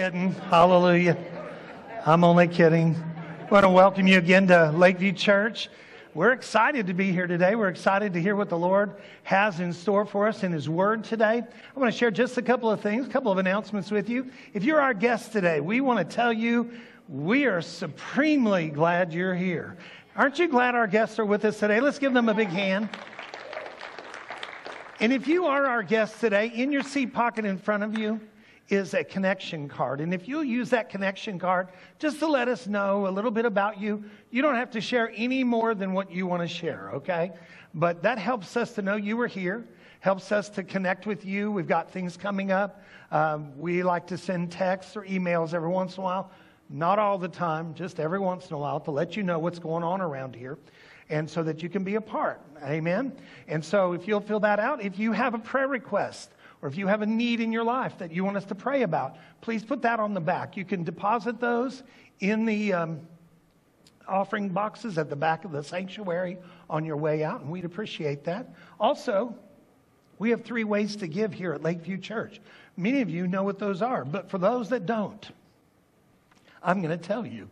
kidding. Hallelujah. I'm only kidding. I want to welcome you again to Lakeview Church. We're excited to be here today. We're excited to hear what the Lord has in store for us in His Word today. I want to share just a couple of things, a couple of announcements with you. If you're our guest today, we want to tell you we are supremely glad you're here. Aren't you glad our guests are with us today? Let's give them a big hand. And if you are our guest today, in your seat pocket in front of you is a connection card. And if you'll use that connection card just to let us know a little bit about you, you don't have to share any more than what you want to share, okay? But that helps us to know you were here, helps us to connect with you. We've got things coming up. Um, we like to send texts or emails every once in a while. Not all the time, just every once in a while to let you know what's going on around here and so that you can be a part. Amen. And so if you'll fill that out, if you have a prayer request, or if you have a need in your life that you want us to pray about, please put that on the back. You can deposit those in the um, offering boxes at the back of the sanctuary on your way out, and we'd appreciate that. Also, we have three ways to give here at Lakeview Church. Many of you know what those are, but for those that don't, I'm going to tell you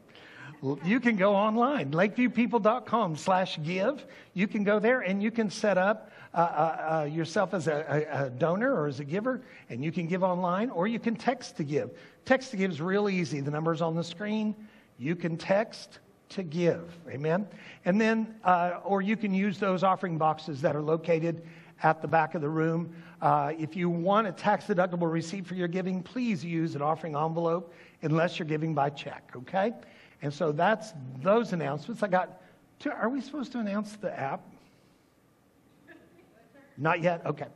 you can go online lakeviewpeople.com slash give you can go there and you can set up uh, uh, uh, yourself as a, a, donor or as a giver, and you can give online or you can text to give. Text to give is real easy. The number's on the screen. You can text to give. Amen. And then, uh, or you can use those offering boxes that are located at the back of the room. Uh, if you want a tax deductible receipt for your giving, please use an offering envelope unless you're giving by check, okay? And so that's those announcements. I got two. Are we supposed to announce the app? Not yet? Okay.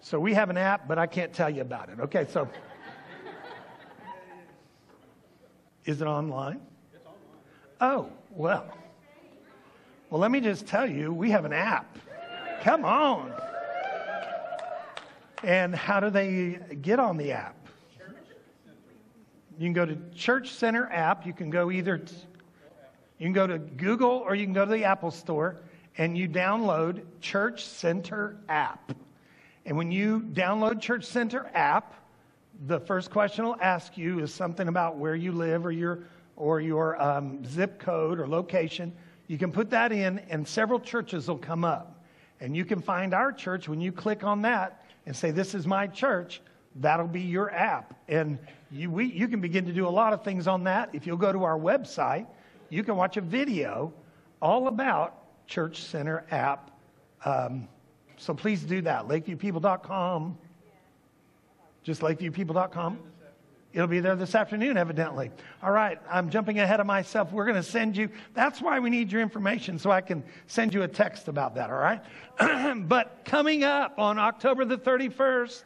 So we have an app, but I can't tell you about it. Okay, so. Is it online? It's online. Oh, well. Well, let me just tell you, we have an app. Come on. And how do they get on the app? You can go to Church Center app. You can go either, you can go to Google or you can go to the Apple Store and you download Church Center app. And when you download Church Center app, the first question it'll ask you is something about where you live or your or your um, zip code or location. You can put that in, and several churches will come up. And you can find our church when you click on that and say, "This is my church." That'll be your app, and you we, you can begin to do a lot of things on that. If you'll go to our website, you can watch a video all about Church Center app. Um, so please do that. LakeviewPeople.com. Just LakeviewPeople.com. It'll be there this afternoon, evidently. All right, I'm jumping ahead of myself. We're going to send you, that's why we need your information, so I can send you a text about that, all right? but coming up on October the 31st,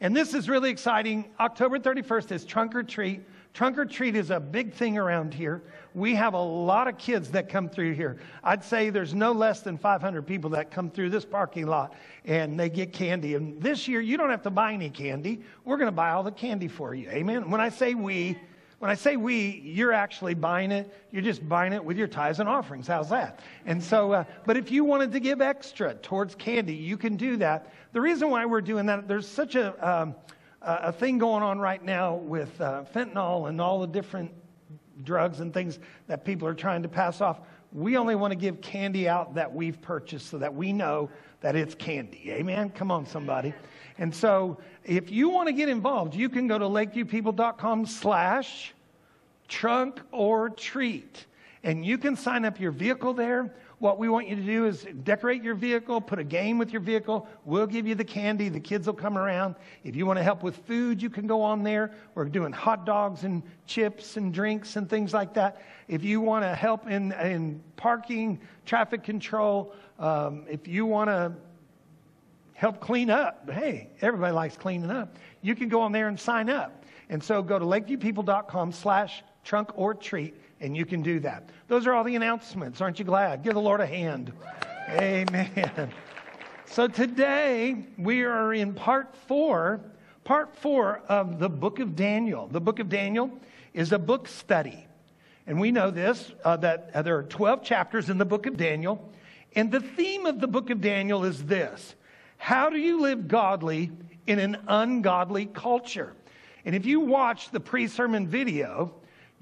and this is really exciting, October 31st is Trunk or Treat. Trunk or Treat is a big thing around here we have a lot of kids that come through here. I'd say there's no less than 500 people that come through this parking lot and they get candy. And this year, you don't have to buy any candy. We're going to buy all the candy for you. Amen. When I say we, when I say we, you're actually buying it. You're just buying it with your tithes and offerings. How's that? And so, uh, but if you wanted to give extra towards candy, you can do that. The reason why we're doing that, there's such a, um, a thing going on right now with uh, fentanyl and all the different drugs and things that people are trying to pass off. We only want to give candy out that we've purchased so that we know that it's candy. Amen? Come on, somebody. And so if you want to get involved, you can go to lakeviewpeople.com slash trunk or treat. And you can sign up your vehicle there. What we want you to do is decorate your vehicle, put a game with your vehicle. We'll give you the candy. The kids will come around. If you want to help with food, you can go on there. We're doing hot dogs and chips and drinks and things like that. If you want to help in, in parking, traffic control, um, if you want to help clean up, hey, everybody likes cleaning up. You can go on there and sign up. And so go to lakeviewpeople.com slash trunk or treat and you can do that. Those are all the announcements. Aren't you glad? Give the Lord a hand. Amen. So today we are in part four, part four of the book of Daniel. The book of Daniel is a book study. And we know this uh, that uh, there are 12 chapters in the book of Daniel. And the theme of the book of Daniel is this How do you live godly in an ungodly culture? And if you watch the pre sermon video,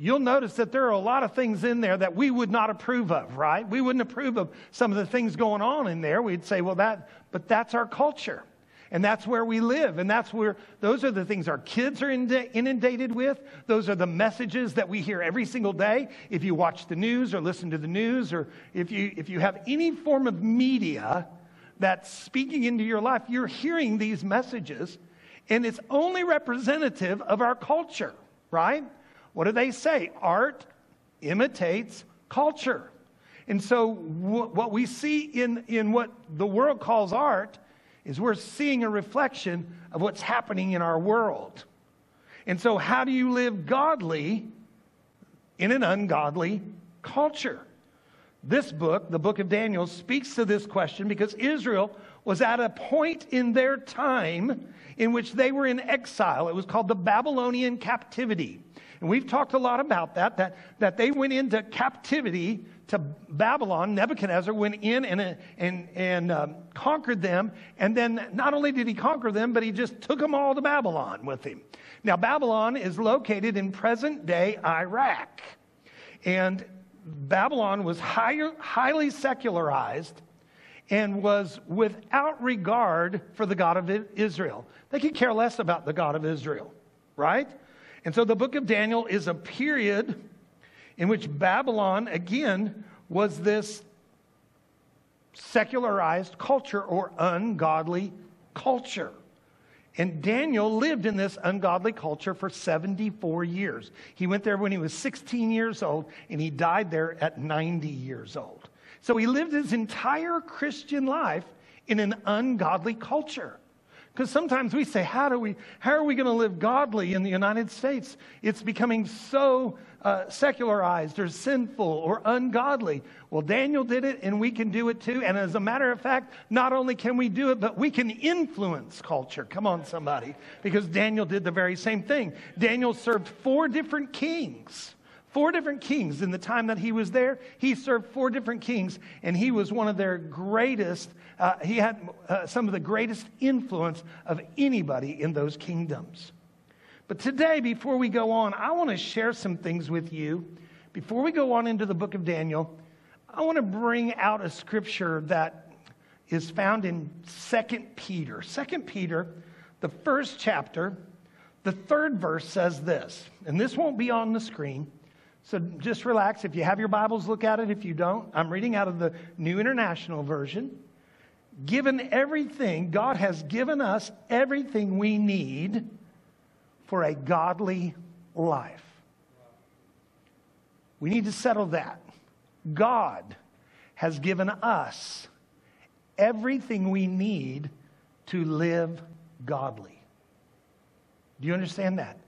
you'll notice that there are a lot of things in there that we would not approve of, right? We wouldn't approve of some of the things going on in there. We'd say, well, that, but that's our culture. And that's where we live. And that's where, those are the things our kids are inundated with. Those are the messages that we hear every single day. If you watch the news or listen to the news, or if you, if you have any form of media that's speaking into your life, you're hearing these messages. And it's only representative of our culture, right? What do they say? Art imitates culture. And so, what we see in, in what the world calls art is we're seeing a reflection of what's happening in our world. And so, how do you live godly in an ungodly culture? This book, the book of Daniel, speaks to this question because Israel was at a point in their time in which they were in exile. It was called the Babylonian captivity. And we've talked a lot about that, that, that they went into captivity to Babylon. Nebuchadnezzar went in and, and, and um, conquered them. And then not only did he conquer them, but he just took them all to Babylon with him. Now, Babylon is located in present day Iraq. And Babylon was high, highly secularized and was without regard for the God of Israel. They could care less about the God of Israel, right? And so the book of Daniel is a period in which Babylon, again, was this secularized culture or ungodly culture. And Daniel lived in this ungodly culture for 74 years. He went there when he was 16 years old, and he died there at 90 years old. So he lived his entire Christian life in an ungodly culture. Because sometimes we say, how, do we, how are we going to live godly in the United States? It's becoming so uh, secularized or sinful or ungodly. Well, Daniel did it, and we can do it too. And as a matter of fact, not only can we do it, but we can influence culture. Come on, somebody. Because Daniel did the very same thing. Daniel served four different kings. Four different kings in the time that he was there. He served four different kings, and he was one of their greatest, uh, he had uh, some of the greatest influence of anybody in those kingdoms. But today, before we go on, I want to share some things with you. Before we go on into the book of Daniel, I want to bring out a scripture that is found in 2 Peter. 2 Peter, the first chapter, the third verse says this, and this won't be on the screen. So just relax. If you have your Bibles, look at it. If you don't, I'm reading out of the New International Version. Given everything, God has given us everything we need for a godly life. We need to settle that. God has given us everything we need to live godly. Do you understand that?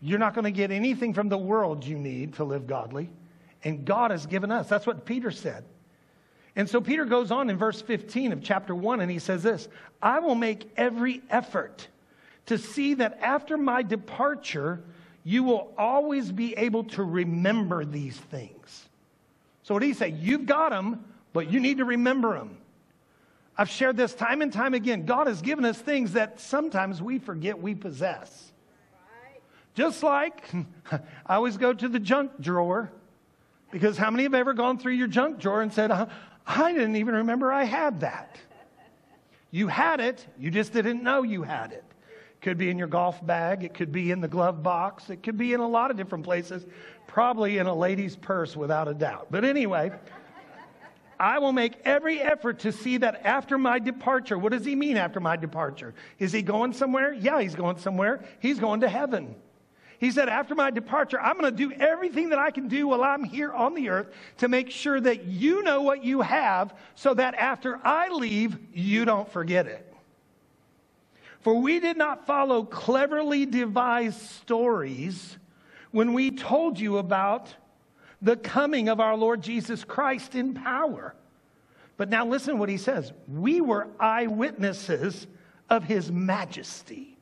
You're not going to get anything from the world you need to live godly. And God has given us. That's what Peter said. And so Peter goes on in verse 15 of chapter 1 and he says this I will make every effort to see that after my departure, you will always be able to remember these things. So, what do you say? You've got them, but you need to remember them. I've shared this time and time again. God has given us things that sometimes we forget we possess. Just like I always go to the junk drawer because how many have ever gone through your junk drawer and said, uh, I didn't even remember I had that? You had it, you just didn't know you had it. Could be in your golf bag, it could be in the glove box, it could be in a lot of different places, probably in a lady's purse without a doubt. But anyway, I will make every effort to see that after my departure, what does he mean after my departure? Is he going somewhere? Yeah, he's going somewhere. He's going to heaven. He said, After my departure, I'm going to do everything that I can do while I'm here on the earth to make sure that you know what you have so that after I leave, you don't forget it. For we did not follow cleverly devised stories when we told you about the coming of our Lord Jesus Christ in power. But now listen what he says. We were eyewitnesses of his majesty.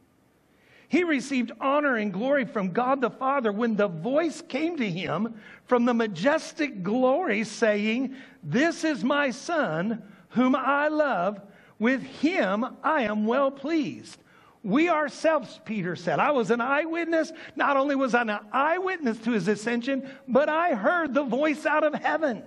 He received honor and glory from God the Father when the voice came to him from the majestic glory saying, This is my Son, whom I love. With him I am well pleased. We ourselves, Peter said, I was an eyewitness. Not only was I an eyewitness to his ascension, but I heard the voice out of heaven.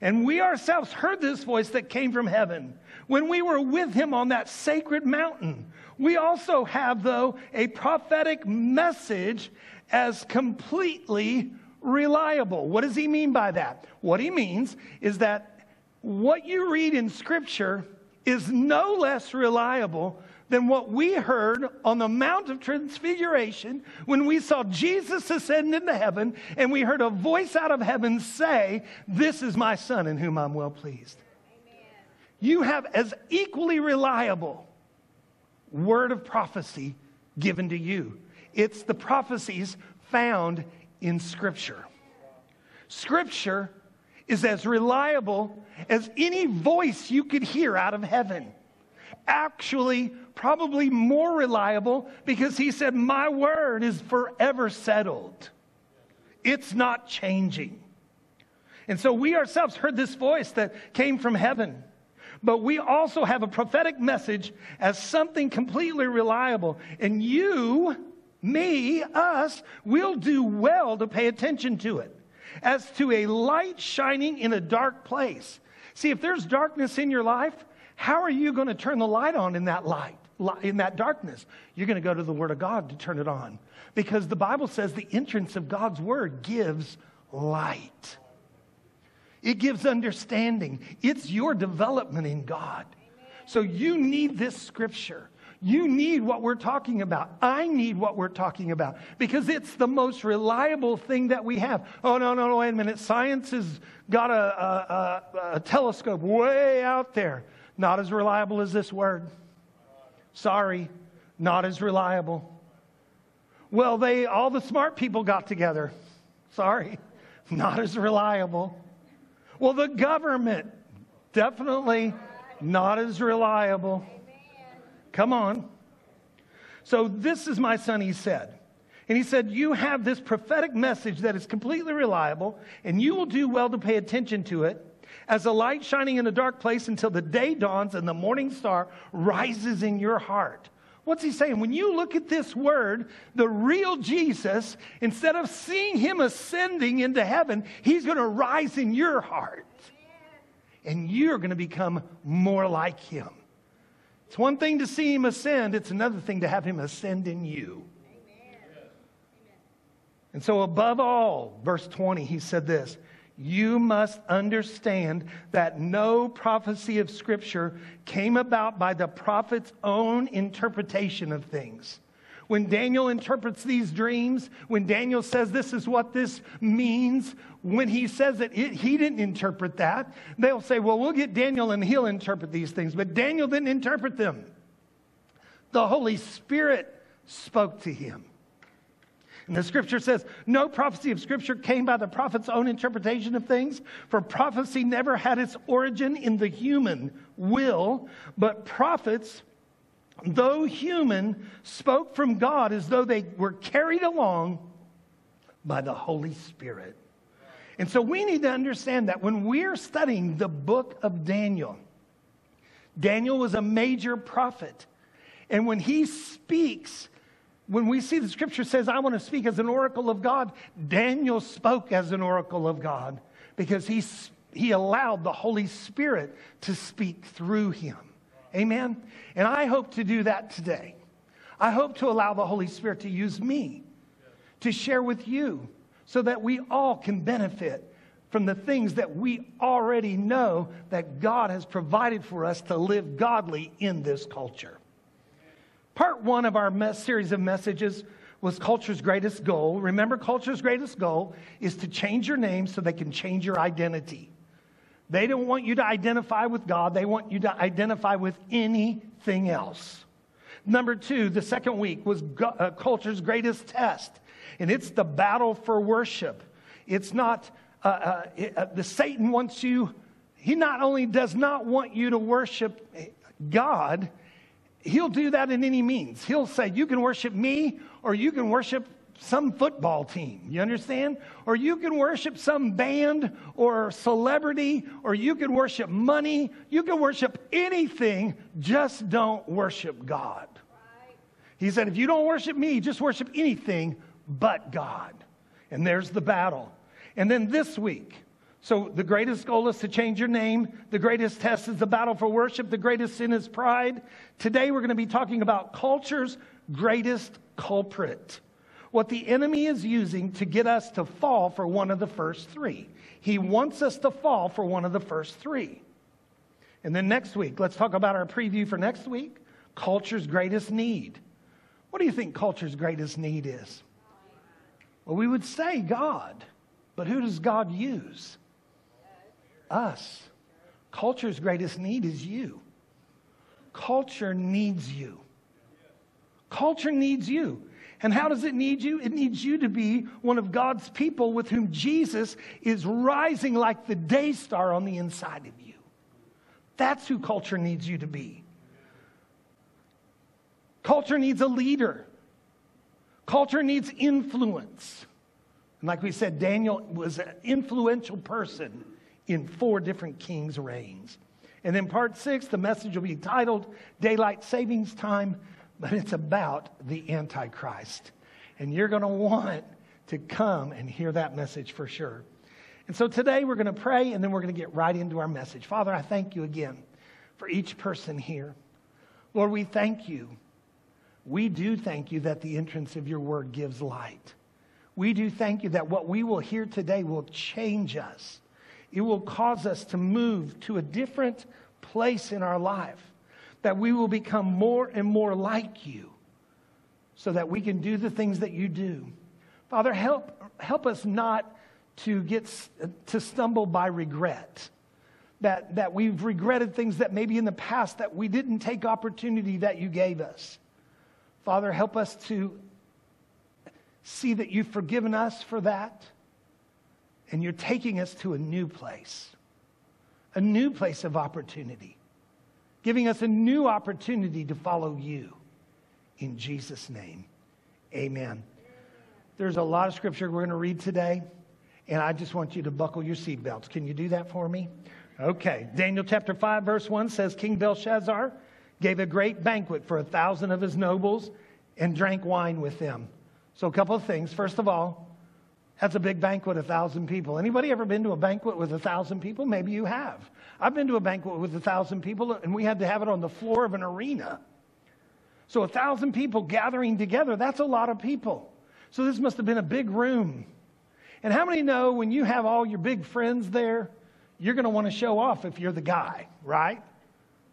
And we ourselves heard this voice that came from heaven when we were with him on that sacred mountain. We also have, though, a prophetic message as completely reliable. What does he mean by that? What he means is that what you read in Scripture is no less reliable than what we heard on the Mount of Transfiguration when we saw Jesus ascend into heaven and we heard a voice out of heaven say, This is my Son in whom I'm well pleased. Amen. You have as equally reliable word of prophecy given to you. It's the prophecies found in Scripture. Scripture is as reliable as any voice you could hear out of heaven actually probably more reliable because he said, My word is forever settled. It's not changing. And so we ourselves heard this voice that came from heaven. But we also have a prophetic message as something completely reliable. And you, me, us, will do well to pay attention to it as to a light shining in a dark place. See, if there's darkness in your life, how are you going to turn the light on in that light, in that darkness? You're going to go to the Word of God to turn it on. Because the Bible says the entrance of God's Word gives light, it gives understanding. It's your development in God. So you need this scripture. You need what we're talking about. I need what we're talking about because it's the most reliable thing that we have. Oh, no, no, no, wait a minute. Science has got a, a, a, a telescope way out there. Not as reliable as this word. Sorry, not as reliable. Well, they all the smart people got together. Sorry, not as reliable. Well, the government definitely not as reliable. Come on. So this is my son, he said. And he said, You have this prophetic message that is completely reliable, and you will do well to pay attention to it as a light shining in a dark place until the day dawns and the morning star rises in your heart. What's he saying? When you look at this word, the real Jesus, instead of seeing him ascending into heaven, he's going to rise in your heart. And you're going to become more like him. It's one thing to see him ascend, it's another thing to have him ascend in you. And so, above all, verse 20, he said this you must understand that no prophecy of Scripture came about by the prophet's own interpretation of things. When Daniel interprets these dreams, when Daniel says this is what this means, when he says that it, he didn't interpret that, they'll say, well, we'll get Daniel and he'll interpret these things. But Daniel didn't interpret them. The Holy Spirit spoke to him. And the scripture says, No prophecy of scripture came by the prophet's own interpretation of things, for prophecy never had its origin in the human will, but prophets, though human, spoke from God as though they were carried along by the Holy Spirit. And so we need to understand that when we're studying the book of Daniel, Daniel was a major prophet. And when he speaks, when we see the scripture says, I want to speak as an oracle of God, Daniel spoke as an oracle of God because he, he allowed the Holy Spirit to speak through him. Amen? And I hope to do that today. I hope to allow the Holy Spirit to use me to share with you so that we all can benefit from the things that we already know that God has provided for us to live godly in this culture. Part one of our mes- series of messages was Culture's Greatest Goal. Remember, Culture's Greatest Goal is to change your name so they can change your identity. They don't want you to identify with God, they want you to identify with anything else. Number two, the second week was go- uh, Culture's Greatest Test, and it's the battle for worship. It's not, uh, uh, it, uh, the Satan wants you, he not only does not want you to worship God, he'll do that in any means. He'll say, You can worship me, or you can worship some football team. You understand? Or you can worship some band or celebrity, or you can worship money. You can worship anything, just don't worship God. He said, if you don't worship me, just worship anything but God. And there's the battle. And then this week, so the greatest goal is to change your name. The greatest test is the battle for worship. The greatest sin is pride. Today we're going to be talking about culture's greatest culprit. What the enemy is using to get us to fall for one of the first three. He wants us to fall for one of the first three. And then next week, let's talk about our preview for next week culture's greatest need. What do you think culture's greatest need is? Well, we would say God, but who does God use? Us. Culture's greatest need is you. Culture needs you. Culture needs you. And how does it need you? It needs you to be one of God's people with whom Jesus is rising like the day star on the inside of you. That's who culture needs you to be. Culture needs a leader. Culture needs influence. And like we said, Daniel was an influential person in four different kings' reigns. And then part six, the message will be titled Daylight Savings Time, but it's about the Antichrist. And you're going to want to come and hear that message for sure. And so today we're going to pray and then we're going to get right into our message. Father, I thank you again for each person here. Lord, we thank you we do thank you that the entrance of your word gives light. We do thank you that what we will hear today will change us. It will cause us to move to a different place in our life, that we will become more and more like you so that we can do the things that you do. Father, help, help us not to get to stumble by regret. That, that we've regretted things that maybe in the past that we didn't take opportunity that you gave us. Father, help us to see that you've forgiven us for that and you're taking us to a new place, a new place of opportunity, giving us a new opportunity to follow you. In Jesus' name, amen. There's a lot of scripture we're going to read today, and I just want you to buckle your seatbelts. Can you do that for me? Okay. Daniel chapter 5, verse 1 says King Belshazzar gave a great banquet for a thousand of his nobles and drank wine with them. So a couple of things. First of all, that's a big banquet, a thousand people. Anybody ever been to a banquet with a thousand people? Maybe you have. I've been to a banquet with a thousand people, and we had to have it on the floor of an arena. So a thousand people gathering together, that's a lot of people. So this must have been a big room. And how many know when you have all your big friends there, you're going to want to show off if you're the guy, right?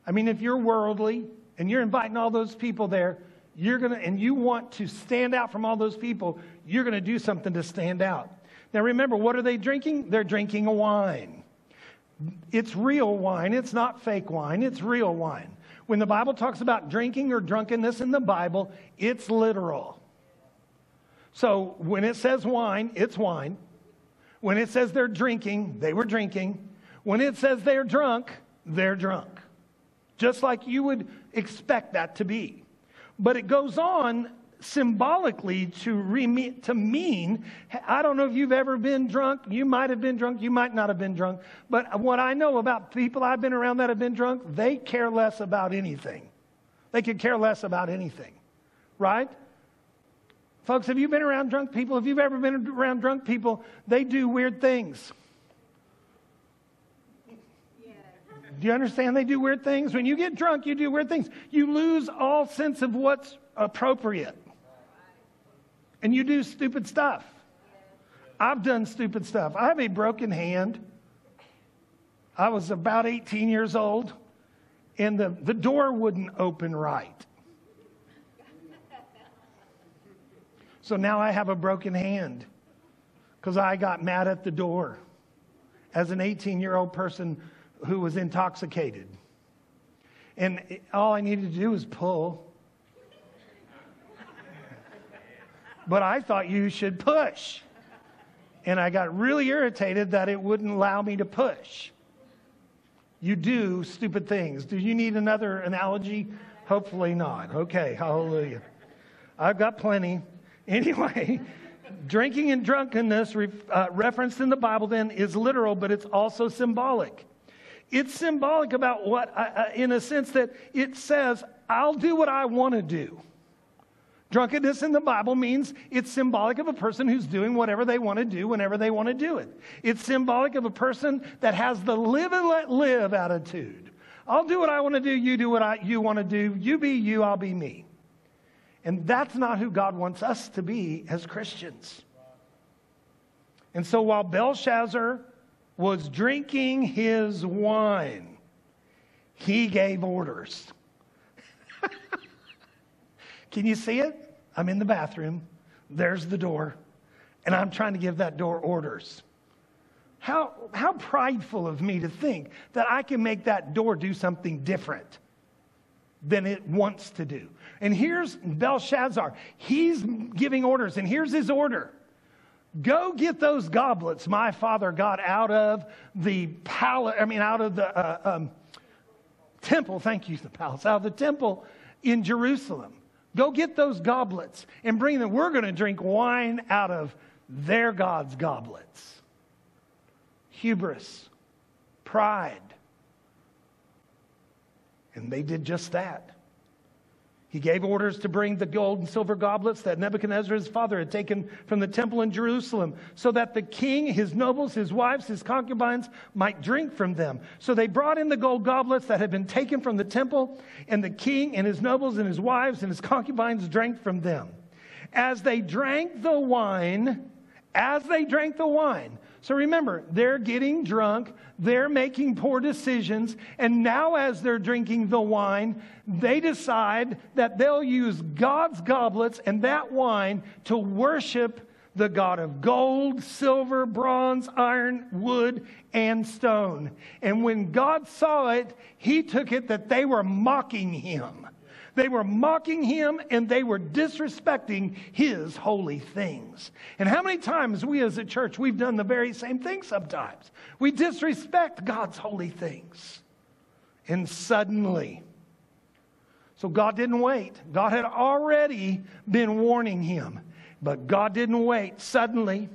I mean, if you're worldly and you're inviting all those people there, you're going to, and you want to stand out from all those people, you're going to do something to stand out. Now remember, what are they drinking? They're drinking wine. It's real wine. It's not fake wine. It's real wine. When the Bible talks about drinking or drunkenness in the Bible, it's literal. So when it says wine, it's wine. When it says they're drinking, they were drinking. When it says they're drunk, they're drunk just like you would expect that to be. But it goes on symbolically to, re- to mean I don't know if you've ever been drunk. You might have been drunk. You might not have been drunk. But what I know about people I've been around that have been drunk, they care less about anything. They could care less about anything, right? Folks, have you been around drunk people? If you've ever been around drunk people, they do weird things. Do you understand? They do weird things. When you get drunk, you do weird things. You lose all sense of what's appropriate. And you do stupid stuff. I've done stupid stuff. I have a broken hand. I was about 18 years old, and the, the door wouldn't open right. So now I have a broken hand because I got mad at the door. As an 18 year old person, who was intoxicated. And all I needed to do was pull. But I thought you should push. And I got really irritated that it wouldn't allow me to push. You do stupid things. Do you need another analogy? Hopefully not. Okay, hallelujah. I've got plenty. Anyway, drinking and drunkenness uh, referenced in the Bible then is literal, but it's also symbolic. It's symbolic about what, uh, in a sense that it says, I'll do what I want to do. Drunkenness in the Bible means it's symbolic of a person who's doing whatever they want to do whenever they want to do it. It's symbolic of a person that has the live and let live attitude. I'll do what I want to do, you do what I, you want to do. You be you, I'll be me. And that's not who God wants us to be as Christians. And so while Belshazzar was drinking his wine, he gave orders. Can you see it? I'm in the bathroom. There's the door. And I'm trying to give that door orders. How, how prideful of me to think that I can make that door do something different than it wants to do. And here's Belshazzar. He's giving orders, and here's his order Go get those goblets my father got out of the palace, I mean, out of the uh, um, temple. Thank you, the palace, out of the temple in Jerusalem. Go get those goblets and bring them. We're going to drink wine out of their God's goblets. Hubris, pride. And they did just that. He gave orders to bring the gold and silver goblets that Nebuchadnezzar, his father, had taken from the temple in Jerusalem, so that the king, his nobles, his wives, his concubines might drink from them. So they brought in the gold goblets that had been taken from the temple, and the king and his nobles and his wives and his concubines drank from them. As they drank the wine, as they drank the wine, so remember, they're getting drunk, they're making poor decisions, and now as they're drinking the wine, they decide that they'll use God's goblets and that wine to worship the God of gold, silver, bronze, iron, wood, and stone. And when God saw it, he took it that they were mocking him. They were mocking him and they were disrespecting his holy things. And how many times we as a church, we've done the very same thing sometimes. We disrespect God's holy things. And suddenly, so God didn't wait. God had already been warning him, but God didn't wait. Suddenly,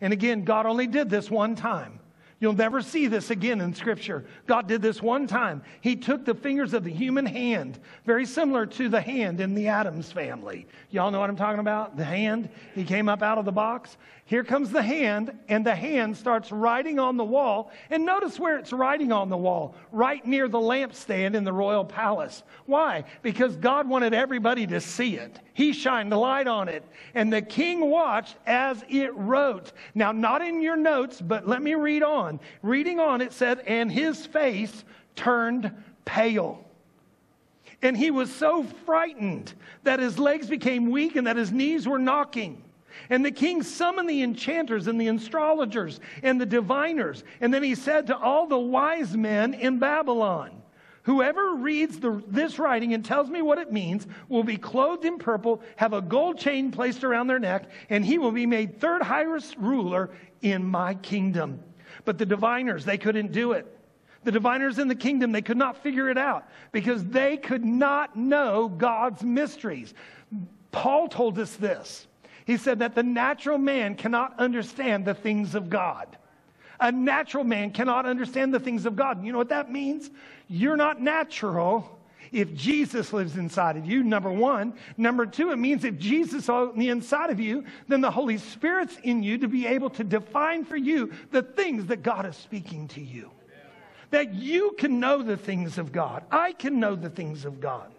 and again, God only did this one time. You'll never see this again in Scripture. God did this one time. He took the fingers of the human hand, very similar to the hand in the Addams family. Y'all know what I'm talking about? The hand. He came up out of the box. Here comes the hand, and the hand starts writing on the wall. And notice where it's writing on the wall, right near the lampstand in the royal palace. Why? Because God wanted everybody to see it. He shined the light on it. And the king watched as it wrote. Now, not in your notes, but let me read on. Reading on, it said, And his face turned pale. And he was so frightened that his legs became weak and that his knees were knocking. And the king summoned the enchanters and the astrologers and the diviners. And then he said to all the wise men in Babylon, Whoever reads the, this writing and tells me what it means will be clothed in purple, have a gold chain placed around their neck, and he will be made third highest ruler in my kingdom. But the diviners, they couldn't do it. The diviners in the kingdom, they could not figure it out because they could not know God's mysteries. Paul told us this. He said that the natural man cannot understand the things of God. A natural man cannot understand the things of God. You know what that means? You're not natural if Jesus lives inside of you, number one. Number two, it means if Jesus is on the inside of you, then the Holy Spirit's in you to be able to define for you the things that God is speaking to you. That you can know the things of God. I can know the things of God.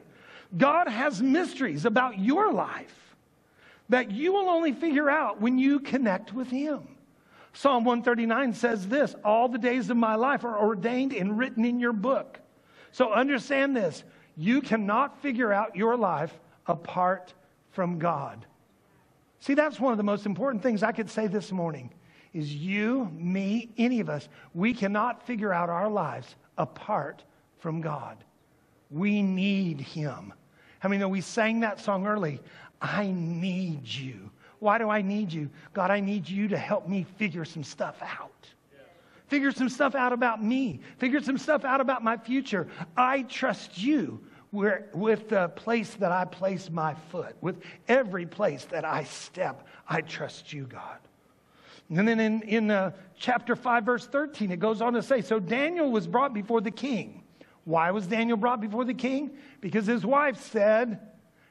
God has mysteries about your life that you will only figure out when you connect with Him. Psalm 139 says this All the days of my life are ordained and written in your book. So understand this you cannot figure out your life apart from God. See, that's one of the most important things I could say this morning is you, me, any of us, we cannot figure out our lives apart from God. We need Him. I mean, we sang that song early. I need you. Why do I need you? God, I need you to help me figure some stuff out. Figure some stuff out about me. Figure some stuff out about my future. I trust you where, with the place that I place my foot, with every place that I step. I trust you, God. And then in, in uh, chapter 5, verse 13, it goes on to say So Daniel was brought before the king. Why was Daniel brought before the king? Because his wife said,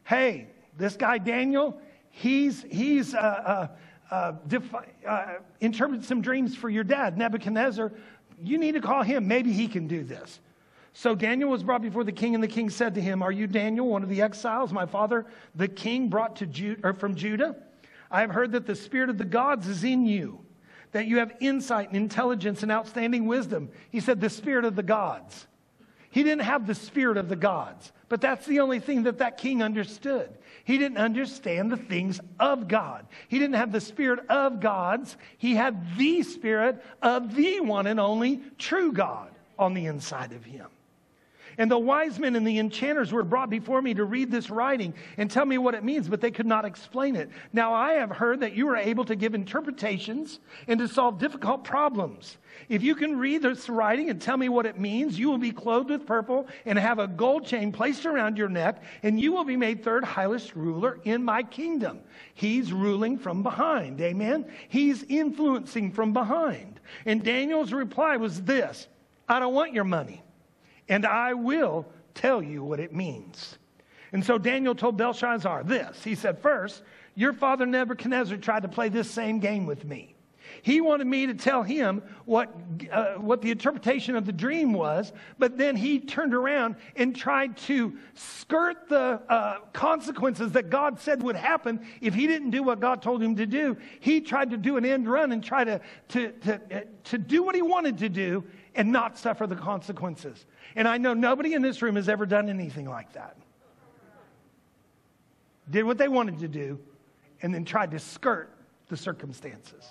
Hey, this guy Daniel, he's, he's uh, uh, uh, defi- uh, interpreted some dreams for your dad, Nebuchadnezzar. You need to call him. Maybe he can do this. So Daniel was brought before the king, and the king said to him, Are you Daniel, one of the exiles my father, the king, brought to or from Judah? I have heard that the spirit of the gods is in you, that you have insight and intelligence and outstanding wisdom. He said, The spirit of the gods. He didn't have the spirit of the gods, but that's the only thing that that king understood. He didn't understand the things of God. He didn't have the spirit of gods. He had the spirit of the one and only true God on the inside of him. And the wise men and the enchanters were brought before me to read this writing and tell me what it means, but they could not explain it. Now I have heard that you are able to give interpretations and to solve difficult problems. If you can read this writing and tell me what it means, you will be clothed with purple and have a gold chain placed around your neck, and you will be made third highest ruler in my kingdom. He's ruling from behind. Amen? He's influencing from behind. And Daniel's reply was this I don't want your money and I will tell you what it means. And so Daniel told Belshazzar this. He said, First, your father Nebuchadnezzar tried to play this same game with me. He wanted me to tell him what, uh, what the interpretation of the dream was, but then he turned around and tried to skirt the uh, consequences that God said would happen if he didn't do what God told him to do. He tried to do an end run and try to, to, to, uh, to do what he wanted to do and not suffer the consequences. And I know nobody in this room has ever done anything like that. Did what they wanted to do and then tried to skirt the circumstances.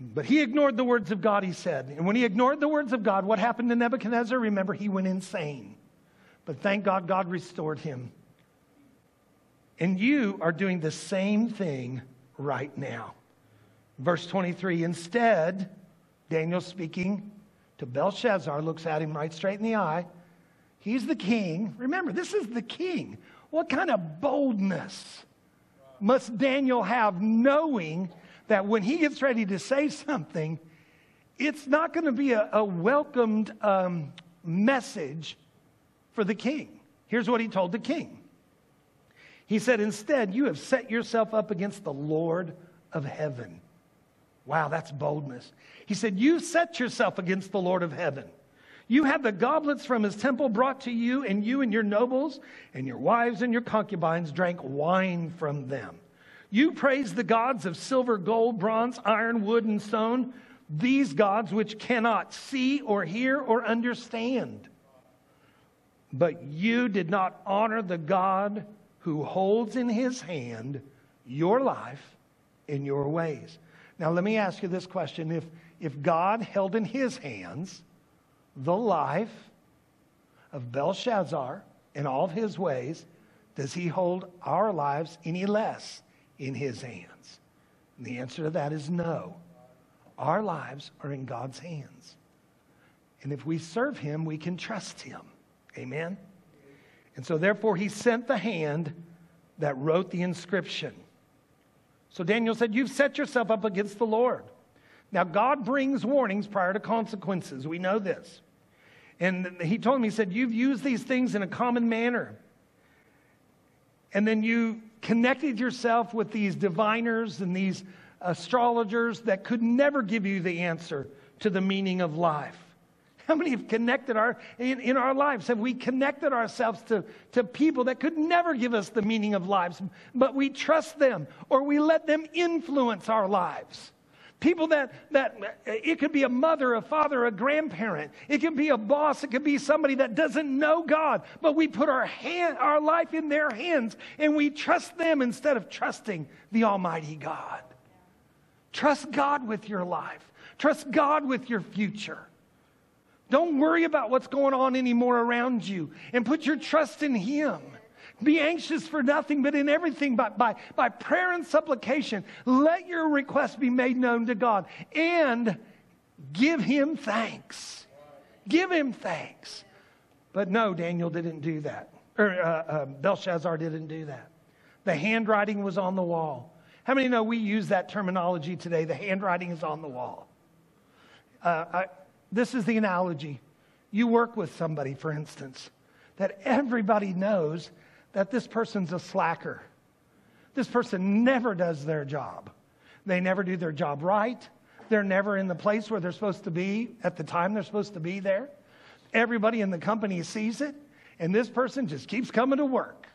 But he ignored the words of God, he said. And when he ignored the words of God, what happened to Nebuchadnezzar? Remember, he went insane. But thank God, God restored him. And you are doing the same thing right now. Verse 23 Instead, Daniel speaking to Belshazzar looks at him right straight in the eye. He's the king. Remember, this is the king. What kind of boldness must Daniel have knowing that when he gets ready to say something, it's not going to be a, a welcomed um, message for the king? Here's what he told the king He said, Instead, you have set yourself up against the Lord of heaven. Wow, that's boldness. He said, You set yourself against the Lord of heaven. You have the goblets from his temple brought to you, and you and your nobles and your wives and your concubines drank wine from them. You praise the gods of silver, gold, bronze, iron, wood, and stone, these gods which cannot see or hear or understand. But you did not honor the God who holds in his hand your life and your ways. Now, let me ask you this question. If, if God held in his hands the life of Belshazzar and all of his ways, does he hold our lives any less in his hands? And the answer to that is no. Our lives are in God's hands. And if we serve him, we can trust him. Amen? And so, therefore, he sent the hand that wrote the inscription. So Daniel said, You've set yourself up against the Lord. Now, God brings warnings prior to consequences. We know this. And he told me, He said, You've used these things in a common manner. And then you connected yourself with these diviners and these astrologers that could never give you the answer to the meaning of life. How many have connected our, in, in our lives, have we connected ourselves to, to people that could never give us the meaning of lives, but we trust them or we let them influence our lives? People that, that it could be a mother, a father, a grandparent. It could be a boss. It could be somebody that doesn't know God, but we put our hand, our life in their hands and we trust them instead of trusting the Almighty God. Trust God with your life. Trust God with your future. Don't worry about what's going on anymore around you and put your trust in Him. Be anxious for nothing, but in everything by, by, by prayer and supplication. Let your request be made known to God and give Him thanks. Give Him thanks. But no, Daniel didn't do that. Or uh, uh, Belshazzar didn't do that. The handwriting was on the wall. How many know we use that terminology today? The handwriting is on the wall. Uh, I, this is the analogy. You work with somebody, for instance, that everybody knows that this person's a slacker. This person never does their job. They never do their job right. They're never in the place where they're supposed to be at the time they're supposed to be there. Everybody in the company sees it, and this person just keeps coming to work.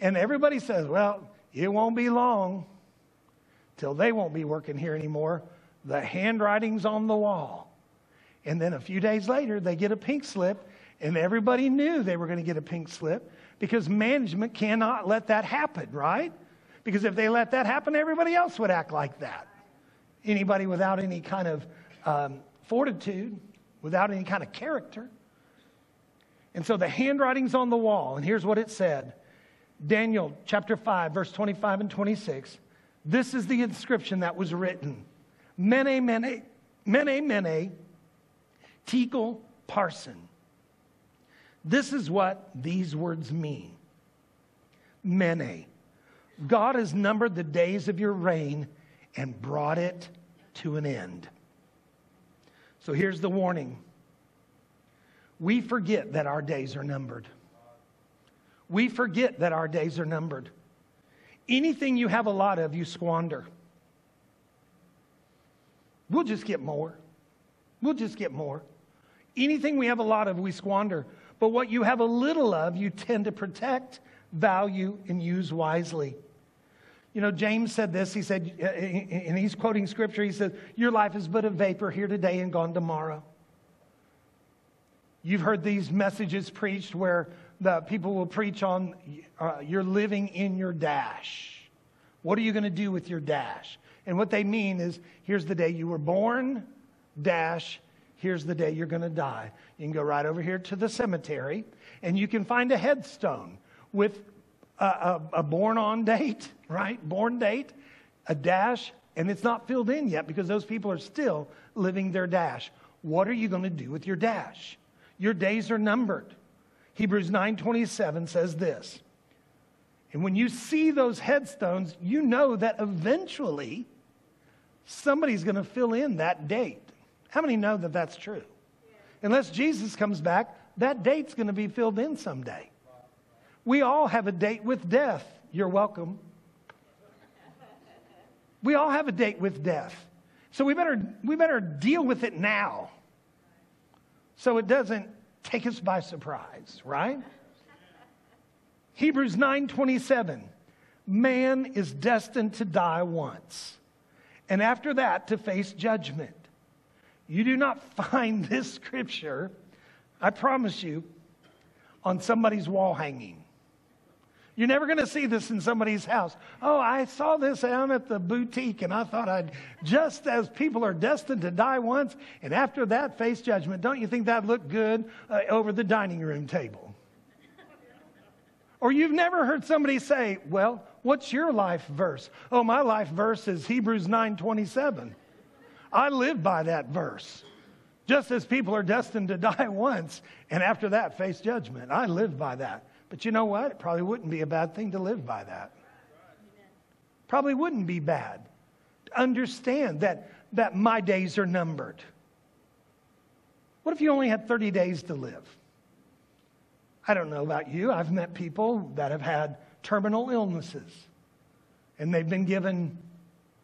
And everybody says, well, it won't be long till they won't be working here anymore. The handwriting's on the wall. And then a few days later, they get a pink slip, and everybody knew they were going to get a pink slip because management cannot let that happen, right? Because if they let that happen, everybody else would act like that. Anybody without any kind of um, fortitude, without any kind of character. And so the handwriting's on the wall, and here's what it said Daniel chapter 5, verse 25 and 26. This is the inscription that was written Mene, Mene, Mene, Mene, Tekel, Parsin. This is what these words mean Mene. God has numbered the days of your reign and brought it to an end. So here's the warning we forget that our days are numbered. We forget that our days are numbered. Anything you have a lot of, you squander. We'll just get more. We'll just get more. Anything we have a lot of, we squander. But what you have a little of, you tend to protect, value, and use wisely. You know, James said this. He said, uh, and he's quoting scripture, he says, Your life is but a vapor here today and gone tomorrow. You've heard these messages preached where the people will preach on uh, you're living in your dash. What are you going to do with your dash? And what they mean is here's the day you were born, dash, here's the day you're going to die. You can go right over here to the cemetery and you can find a headstone with a, a, a born on date, right? Born date, a dash, and it's not filled in yet because those people are still living their dash. What are you going to do with your dash? Your days are numbered. Hebrews 9:27 says this. And when you see those headstones, you know that eventually somebody's going to fill in that date. How many know that that's true? Unless Jesus comes back, that date's going to be filled in someday. We all have a date with death. You're welcome. We all have a date with death. So we better, we better deal with it now so it doesn't take us by surprise, right? Hebrews 9:27 Man is destined to die once and after that to face judgment. You do not find this scripture, I promise you, on somebody's wall hanging. You're never going to see this in somebody's house. Oh, I saw this down at the boutique and I thought I'd, just as people are destined to die once and after that face judgment, don't you think that looked good uh, over the dining room table? Or you've never heard somebody say, well, what's your life verse? Oh, my life verse is Hebrews 9:27. I live by that verse. Just as people are destined to die once and after that face judgment. I live by that. But you know what? It probably wouldn't be a bad thing to live by that. Probably wouldn't be bad. To understand that, that my days are numbered. What if you only had 30 days to live? I don't know about you. I've met people that have had terminal illnesses and they've been given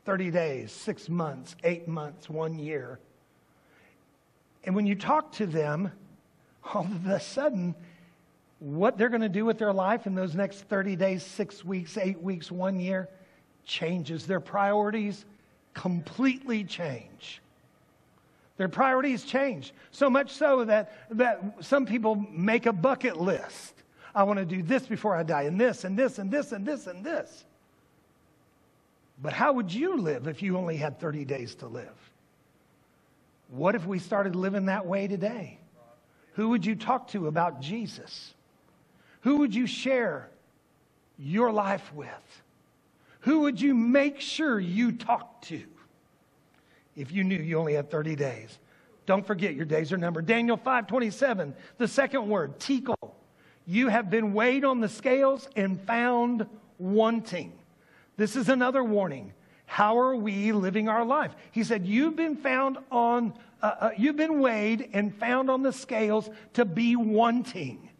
30 days, six months, eight months, one year. And when you talk to them, all of a sudden, what they're going to do with their life in those next 30 days, six weeks, eight weeks, one year changes. Their priorities completely change. Their priorities change. So much so that, that some people make a bucket list. I want to do this before I die, and this, and this, and this, and this, and this. But how would you live if you only had 30 days to live? What if we started living that way today? Who would you talk to about Jesus? Who would you share your life with? Who would you make sure you talk to if you knew you only had 30 days? Don't forget your days are numbered. Daniel 5:27, the second word, tekel. You have been weighed on the scales and found wanting. This is another warning. How are we living our life? He said, You've been found on, uh, uh, you've been weighed and found on the scales to be wanting.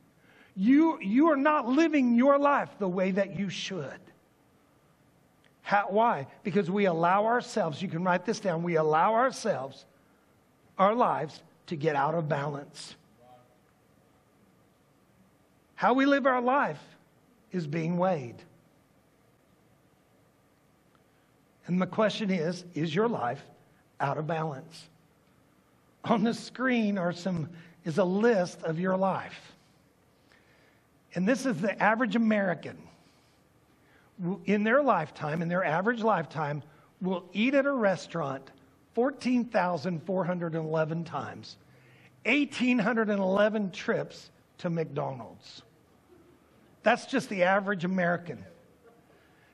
You, you are not living your life the way that you should. How, why? Because we allow ourselves, you can write this down, we allow ourselves, our lives, to get out of balance. How we live our life is being weighed. And the question is is your life out of balance? On the screen are some, is a list of your life. And this is the average American in their lifetime, in their average lifetime, will eat at a restaurant 14,411 times, 1,811 trips to McDonald's. That's just the average American.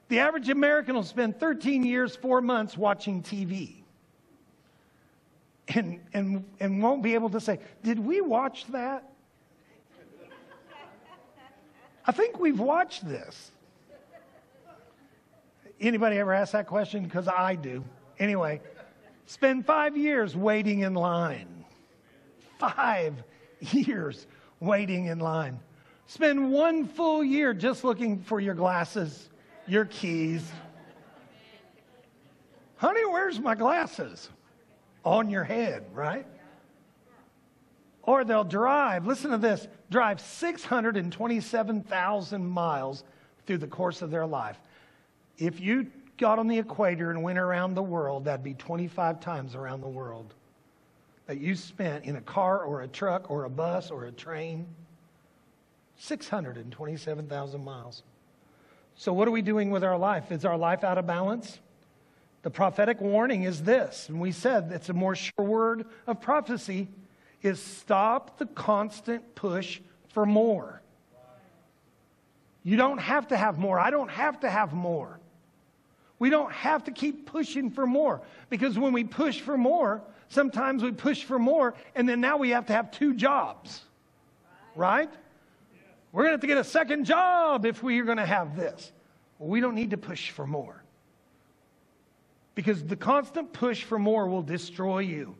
The average American will spend 13 years, four months watching TV and, and, and won't be able to say, Did we watch that? I think we've watched this. Anybody ever ask that question? Because I do. Anyway, spend five years waiting in line. Five years waiting in line. Spend one full year just looking for your glasses, your keys. Honey, where's my glasses? On your head, right? Or they'll drive, listen to this, drive 627,000 miles through the course of their life. If you got on the equator and went around the world, that'd be 25 times around the world that you spent in a car or a truck or a bus or a train. 627,000 miles. So, what are we doing with our life? Is our life out of balance? The prophetic warning is this, and we said it's a more sure word of prophecy is stop the constant push for more. You don't have to have more. I don't have to have more. We don't have to keep pushing for more because when we push for more, sometimes we push for more and then now we have to have two jobs. Right? We're going to have to get a second job if we are going to have this. We don't need to push for more because the constant push for more will destroy you.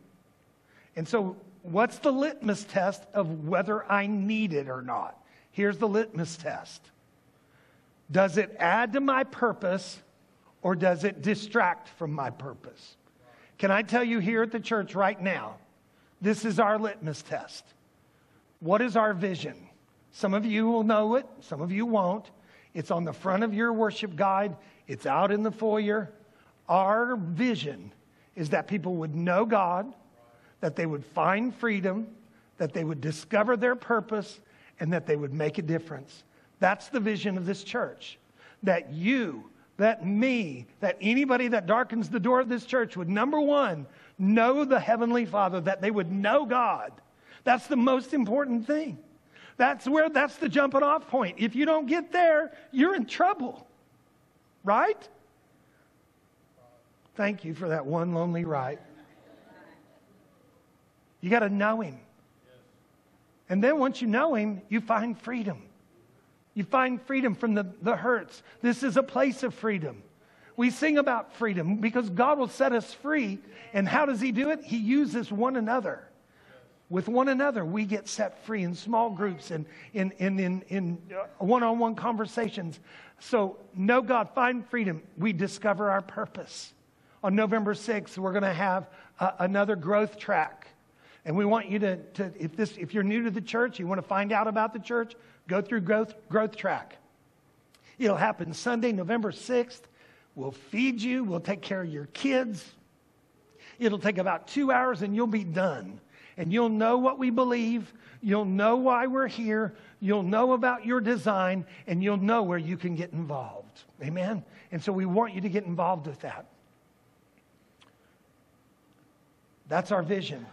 And so what's the litmus test of whether I need it or not? Here's the litmus test Does it add to my purpose or does it distract from my purpose? Can I tell you here at the church right now, this is our litmus test. What is our vision? Some of you will know it, some of you won't. It's on the front of your worship guide, it's out in the foyer. Our vision is that people would know God, that they would find freedom, that they would discover their purpose, and that they would make a difference. That's the vision of this church. That you, that me, that anybody that darkens the door of this church would, number one, know the Heavenly Father, that they would know God. That's the most important thing. That's where, that's the jumping off point. If you don't get there, you're in trouble. Right? Thank you for that one lonely right. You got to know him. And then once you know him, you find freedom. You find freedom from the, the hurts. This is a place of freedom. We sing about freedom because God will set us free. And how does He do it? He uses one another. With one another, we get set free in small groups and in, in, in, in one on one conversations. So, know God, find freedom. We discover our purpose. On November 6th, we're going to have another growth track and we want you to, to if, this, if you're new to the church, you want to find out about the church, go through growth, growth track. It'll happen Sunday, November 6th. We'll feed you, we'll take care of your kids. It'll take about two hours and you'll be done. And you'll know what we believe. You'll know why we're here. You'll know about your design, and you'll know where you can get involved. Amen? And so we want you to get involved with that. That's our vision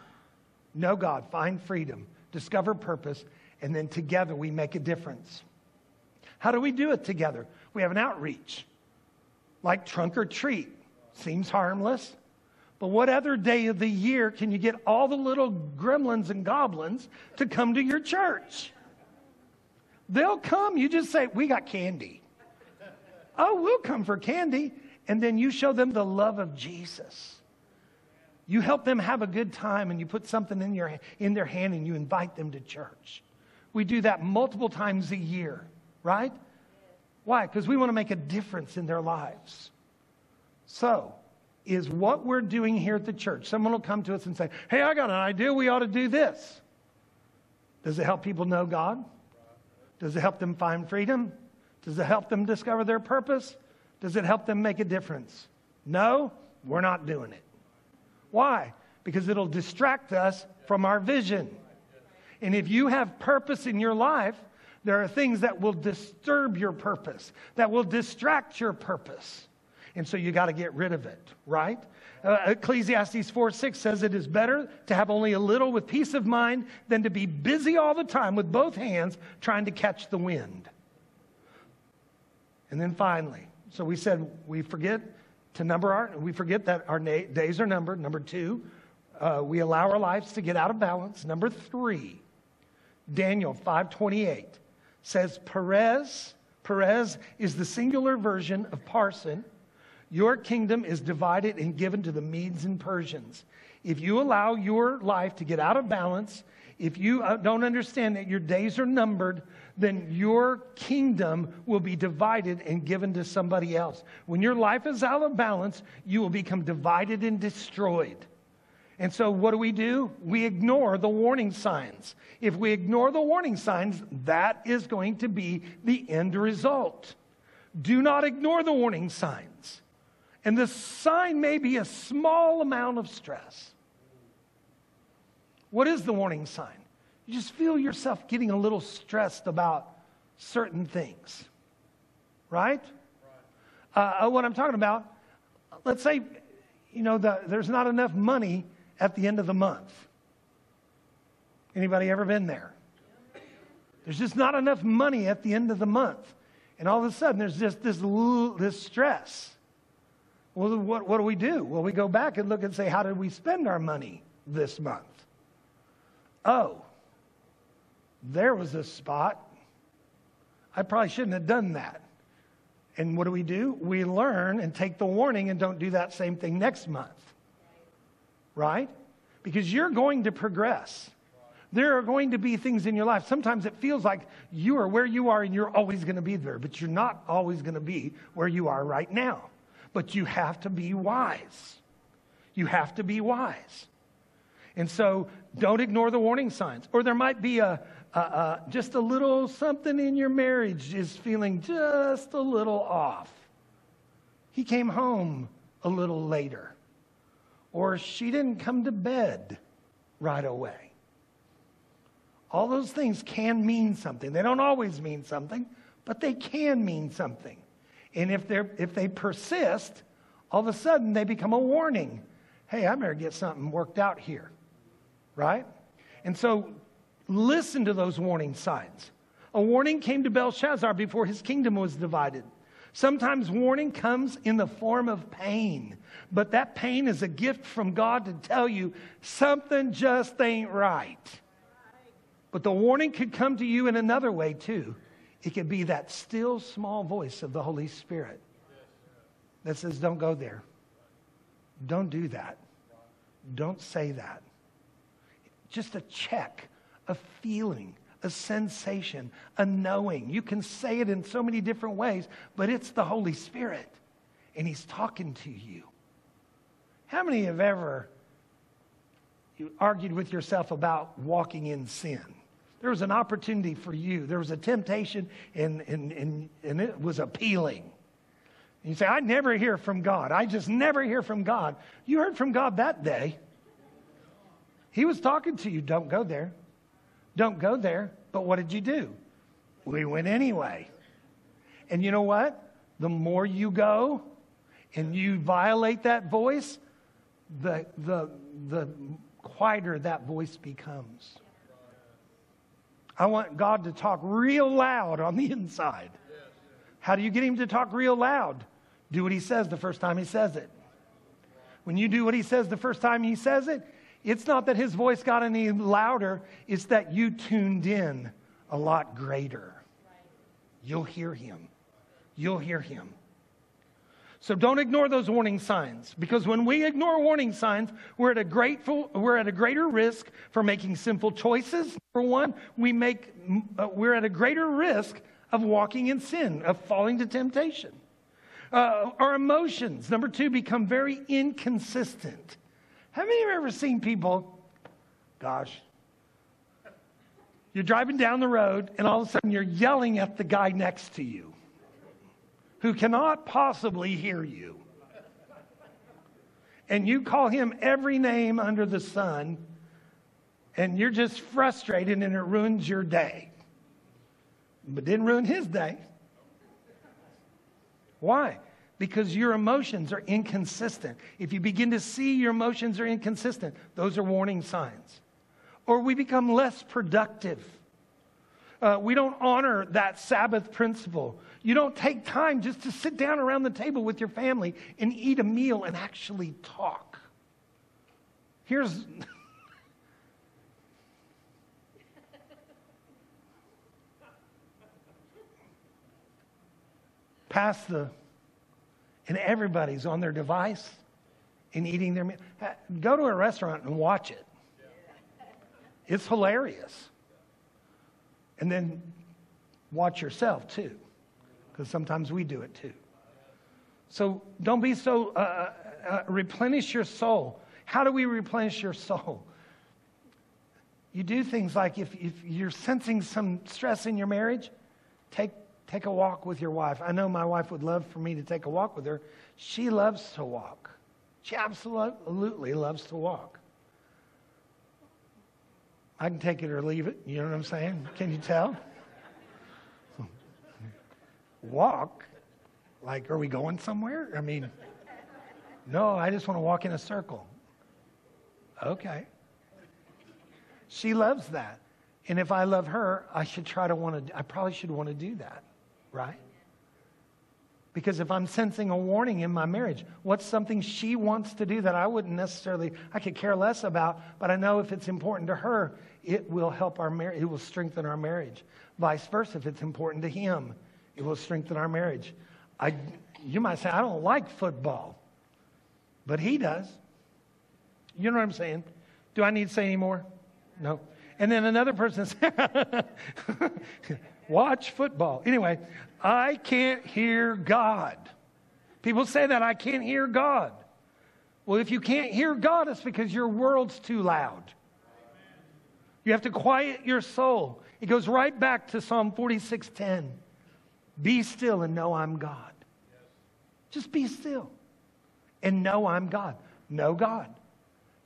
know God, find freedom, discover purpose, and then together we make a difference. How do we do it together? We have an outreach, like trunk or treat. Seems harmless. But what other day of the year can you get all the little gremlins and goblins to come to your church? They'll come. You just say, We got candy. Oh, we'll come for candy. And then you show them the love of Jesus. You help them have a good time and you put something in, your, in their hand and you invite them to church. We do that multiple times a year, right? Why? Because we want to make a difference in their lives. So, is what we're doing here at the church. Someone will come to us and say, Hey, I got an idea. We ought to do this. Does it help people know God? Does it help them find freedom? Does it help them discover their purpose? Does it help them make a difference? No, we're not doing it. Why? Because it'll distract us from our vision. And if you have purpose in your life, there are things that will disturb your purpose, that will distract your purpose. And so you got to get rid of it, right? Uh, Ecclesiastes 4 6 says it is better to have only a little with peace of mind than to be busy all the time with both hands trying to catch the wind. And then finally, so we said we forget to number our, we forget that our na- days are numbered. Number two, uh, we allow our lives to get out of balance. Number three, Daniel 5:28 says Peres. Peres is the singular version of Parsin. Your kingdom is divided and given to the Medes and Persians. If you allow your life to get out of balance, if you uh, don't understand that your days are numbered, then your kingdom will be divided and given to somebody else. When your life is out of balance, you will become divided and destroyed. And so, what do we do? We ignore the warning signs. If we ignore the warning signs, that is going to be the end result. Do not ignore the warning signs. And the sign may be a small amount of stress. What is the warning sign? You just feel yourself getting a little stressed about certain things, right? Uh, uh, what I'm talking about, let's say, you know, the, there's not enough money at the end of the month. Anybody ever been there? There's just not enough money at the end of the month. And all of a sudden, there's just this, this stress. Well, what, what do we do? Well, we go back and look and say, how did we spend our money this month? Oh, there was a spot. I probably shouldn't have done that. And what do we do? We learn and take the warning and don't do that same thing next month. Right? Because you're going to progress. There are going to be things in your life. Sometimes it feels like you are where you are and you're always going to be there, but you're not always going to be where you are right now. But you have to be wise. You have to be wise. And so don't ignore the warning signs. Or there might be a, uh, uh, just a little something in your marriage is feeling just a little off. He came home a little later, or she didn't come to bed right away. All those things can mean something. They don't always mean something, but they can mean something. And if, they're, if they persist, all of a sudden they become a warning. Hey, I better get something worked out here. Right? And so Listen to those warning signs. A warning came to Belshazzar before his kingdom was divided. Sometimes warning comes in the form of pain, but that pain is a gift from God to tell you something just ain't right. But the warning could come to you in another way too. It could be that still small voice of the Holy Spirit that says, Don't go there. Don't do that. Don't say that. Just a check a feeling, a sensation, a knowing. You can say it in so many different ways, but it's the Holy Spirit, and He's talking to you. How many have ever you argued with yourself about walking in sin? There was an opportunity for you. There was a temptation, and, and, and, and it was appealing. And you say, I never hear from God. I just never hear from God. You heard from God that day. He was talking to you. Don't go there. Don't go there. But what did you do? We went anyway. And you know what? The more you go and you violate that voice, the, the, the quieter that voice becomes. I want God to talk real loud on the inside. How do you get him to talk real loud? Do what he says the first time he says it. When you do what he says the first time he says it, it's not that his voice got any louder, it's that you tuned in a lot greater. You'll hear him. You'll hear him. So don't ignore those warning signs because when we ignore warning signs, we're at a grateful, we're at a greater risk for making sinful choices. For one, we make, uh, we're at a greater risk of walking in sin, of falling to temptation. Uh, our emotions, number two, become very inconsistent. Have you ever seen people, gosh, you're driving down the road and all of a sudden you're yelling at the guy next to you who cannot possibly hear you. And you call him every name under the sun, and you're just frustrated and it ruins your day. But didn't ruin his day. Why? Because your emotions are inconsistent. If you begin to see your emotions are inconsistent, those are warning signs. Or we become less productive. Uh, we don't honor that Sabbath principle. You don't take time just to sit down around the table with your family and eat a meal and actually talk. Here's. Pass the. And everybody's on their device and eating their meal. Go to a restaurant and watch it. It's hilarious. And then watch yourself too because sometimes we do it too. So don't be so, uh, uh, uh, replenish your soul. How do we replenish your soul? You do things like if, if you're sensing some stress in your marriage, take, take a walk with your wife. I know my wife would love for me to take a walk with her. She loves to walk. She absolutely loves to walk. I can take it or leave it. You know what I'm saying? Can you tell? Walk? Like, are we going somewhere? I mean, no, I just want to walk in a circle. Okay. She loves that. And if I love her, I should try to want to, I probably should want to do that, right? Because if I'm sensing a warning in my marriage, what's something she wants to do that I wouldn't necessarily, I could care less about, but I know if it's important to her, it will help our marriage, it will strengthen our marriage. Vice versa, if it's important to him, it will strengthen our marriage. I, you might say, I don't like football, but he does. You know what I'm saying? Do I need to say any more? No. And then another person says, watch football. Anyway, I can't hear God. People say that I can't hear God. Well, if you can't hear God, it's because your world's too loud. You have to quiet your soul. It goes right back to Psalm 46:10. Be still and know I'm God. Just be still and know I'm God. Know God.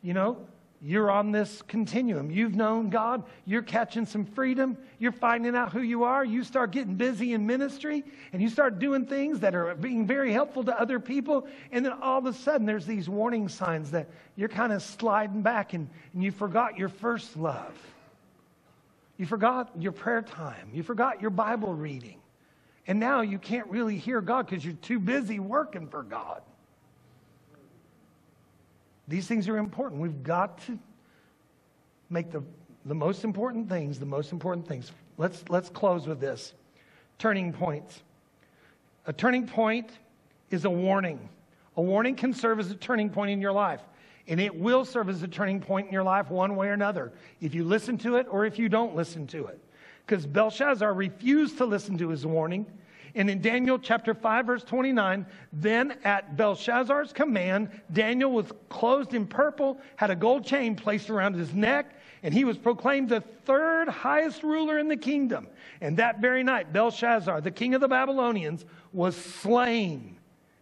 You know, you're on this continuum. You've known God. You're catching some freedom. You're finding out who you are. You start getting busy in ministry and you start doing things that are being very helpful to other people. And then all of a sudden, there's these warning signs that you're kind of sliding back and, and you forgot your first love. You forgot your prayer time. You forgot your Bible reading. And now you can't really hear God because you're too busy working for God. These things are important. We've got to make the, the most important things the most important things. Let's, let's close with this turning points. A turning point is a warning. A warning can serve as a turning point in your life. And it will serve as a turning point in your life one way or another, if you listen to it or if you don't listen to it because Belshazzar refused to listen to his warning. And in Daniel chapter 5, verse 29, then at Belshazzar's command, Daniel was clothed in purple, had a gold chain placed around his neck, and he was proclaimed the third highest ruler in the kingdom. And that very night, Belshazzar, the king of the Babylonians, was slain.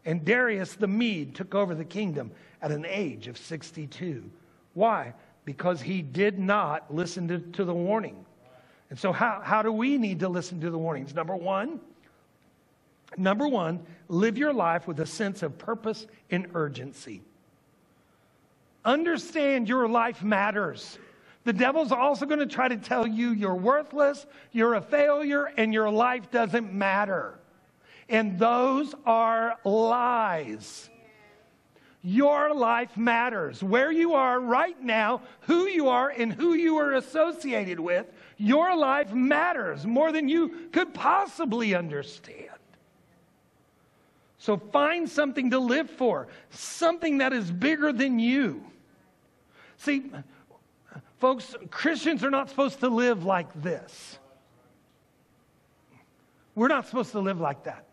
And Darius the Mede took over the kingdom at an age of 62. Why? Because he did not listen to, to the warning. And so, how, how do we need to listen to the warnings? Number one, number one, live your life with a sense of purpose and urgency. Understand your life matters. The devil's also going to try to tell you you're worthless, you're a failure, and your life doesn't matter. And those are lies. Your life matters. Where you are right now, who you are, and who you are associated with your life matters more than you could possibly understand. So find something to live for, something that is bigger than you. See, folks, Christians are not supposed to live like this. We're not supposed to live like that.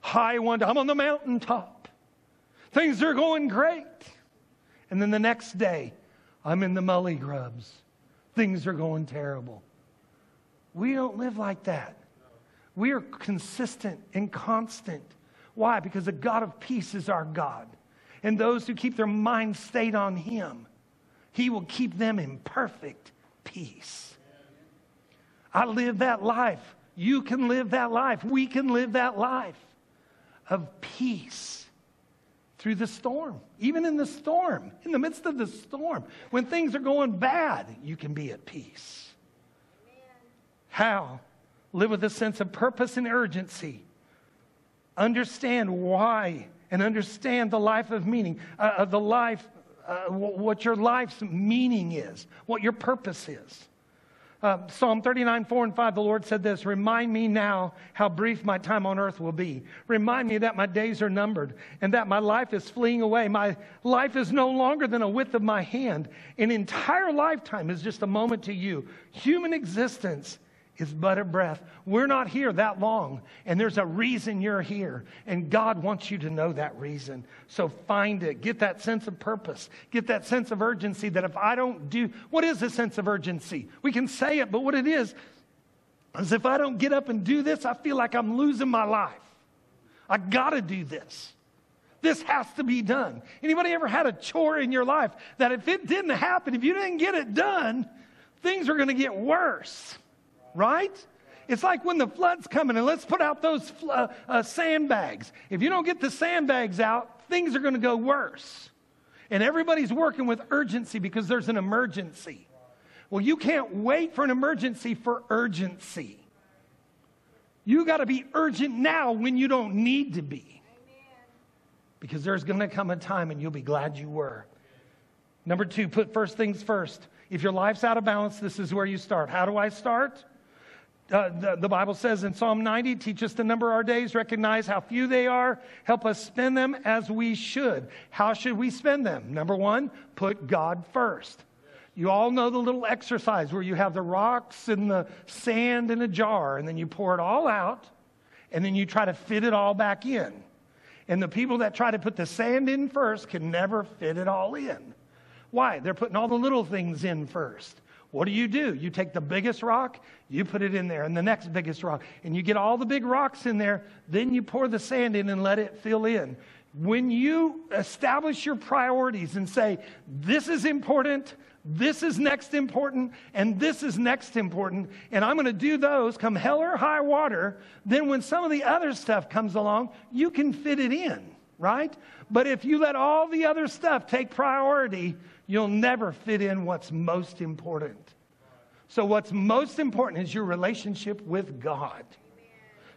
High one, I'm on the mountaintop. Things are going great. And then the next day, I'm in the mully grubs. Things are going terrible. We don't live like that. We are consistent and constant. Why? Because the God of peace is our God. And those who keep their mind stayed on Him, He will keep them in perfect peace. I live that life. You can live that life. We can live that life of peace through the storm. Even in the storm, in the midst of the storm, when things are going bad, you can be at peace. How? Live with a sense of purpose and urgency. Understand why and understand the life of meaning, uh, uh the life, uh, what your life's meaning is, what your purpose is. Uh, Psalm 39, 4 and 5, the Lord said this Remind me now how brief my time on earth will be. Remind me that my days are numbered and that my life is fleeing away. My life is no longer than a width of my hand. An entire lifetime is just a moment to you. Human existence is but a breath. We're not here that long, and there's a reason you're here, and God wants you to know that reason. So find it. Get that sense of purpose. Get that sense of urgency that if I don't do, what is a sense of urgency? We can say it, but what it is, is if I don't get up and do this, I feel like I'm losing my life. I gotta do this. This has to be done. Anybody ever had a chore in your life that if it didn't happen, if you didn't get it done, things are gonna get worse? Right? It's like when the flood's coming, and let's put out those uh, uh, sandbags. If you don't get the sandbags out, things are going to go worse. And everybody's working with urgency because there's an emergency. Well, you can't wait for an emergency for urgency. You got to be urgent now when you don't need to be. Because there's going to come a time and you'll be glad you were. Number two, put first things first. If your life's out of balance, this is where you start. How do I start? Uh, the, the, Bible says in Psalm 90, teach us to number our days, recognize how few they are, help us spend them as we should. How should we spend them? Number one, put God first. You all know the little exercise where you have the rocks and the sand in a jar, and then you pour it all out, and then you try to fit it all back in. And the people that try to put the sand in first can never fit it all in. Why? They're putting all the little things in first. What do you do? You take the biggest rock, you put it in there, and the next biggest rock, and you get all the big rocks in there, then you pour the sand in and let it fill in. When you establish your priorities and say, this is important, this is next important, and this is next important, and I'm going to do those come hell or high water, then when some of the other stuff comes along, you can fit it in, right? But if you let all the other stuff take priority, you'll never fit in what's most important. So, what's most important is your relationship with God.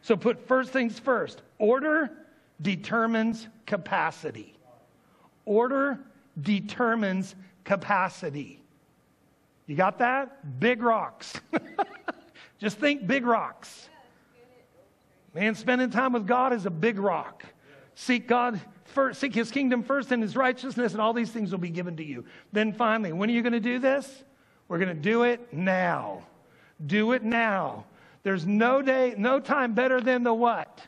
So, put first things first. Order determines capacity. Order determines capacity. You got that? Big rocks. Just think big rocks. Man, spending time with God is a big rock. Seek God first, seek his kingdom first and his righteousness, and all these things will be given to you. Then finally, when are you going to do this? We're going to do it now. Do it now. There's no day, no time better than the what?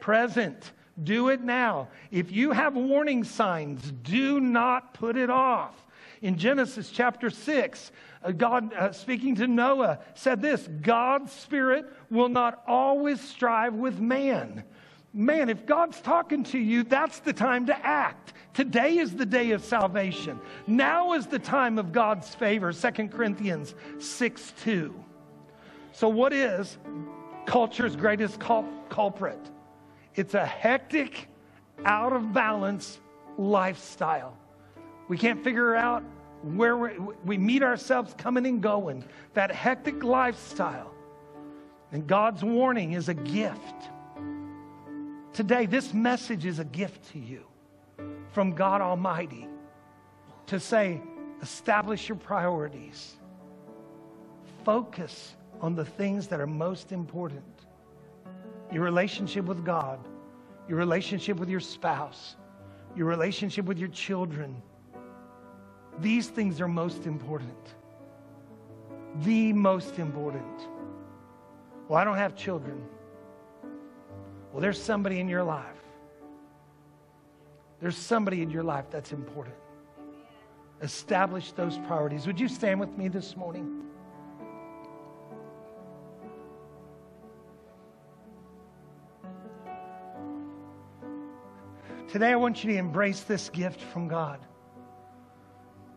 Present. Do it now. If you have warning signs, do not put it off. In Genesis chapter 6, uh, God uh, speaking to Noah said this God's Spirit will not always strive with man man, if God's talking to you, that's the time to act. Today is the day of salvation. Now is the time of God's favor. 2 Corinthians 6 2. So, what is culture's greatest cul- culprit? It's a hectic, out of balance lifestyle. We can't figure out where we meet ourselves coming and going. That hectic lifestyle. And God's warning is a gift. Today, this message is a gift to you from God Almighty to say, establish your priorities, focus on the things that are most important your relationship with God, your relationship with your spouse, your relationship with your children. These things are most important. The most important. Well, I don't have children. Well, there's somebody in your life. There's somebody in your life that's important. Establish those priorities. Would you stand with me this morning? Today, I want you to embrace this gift from God.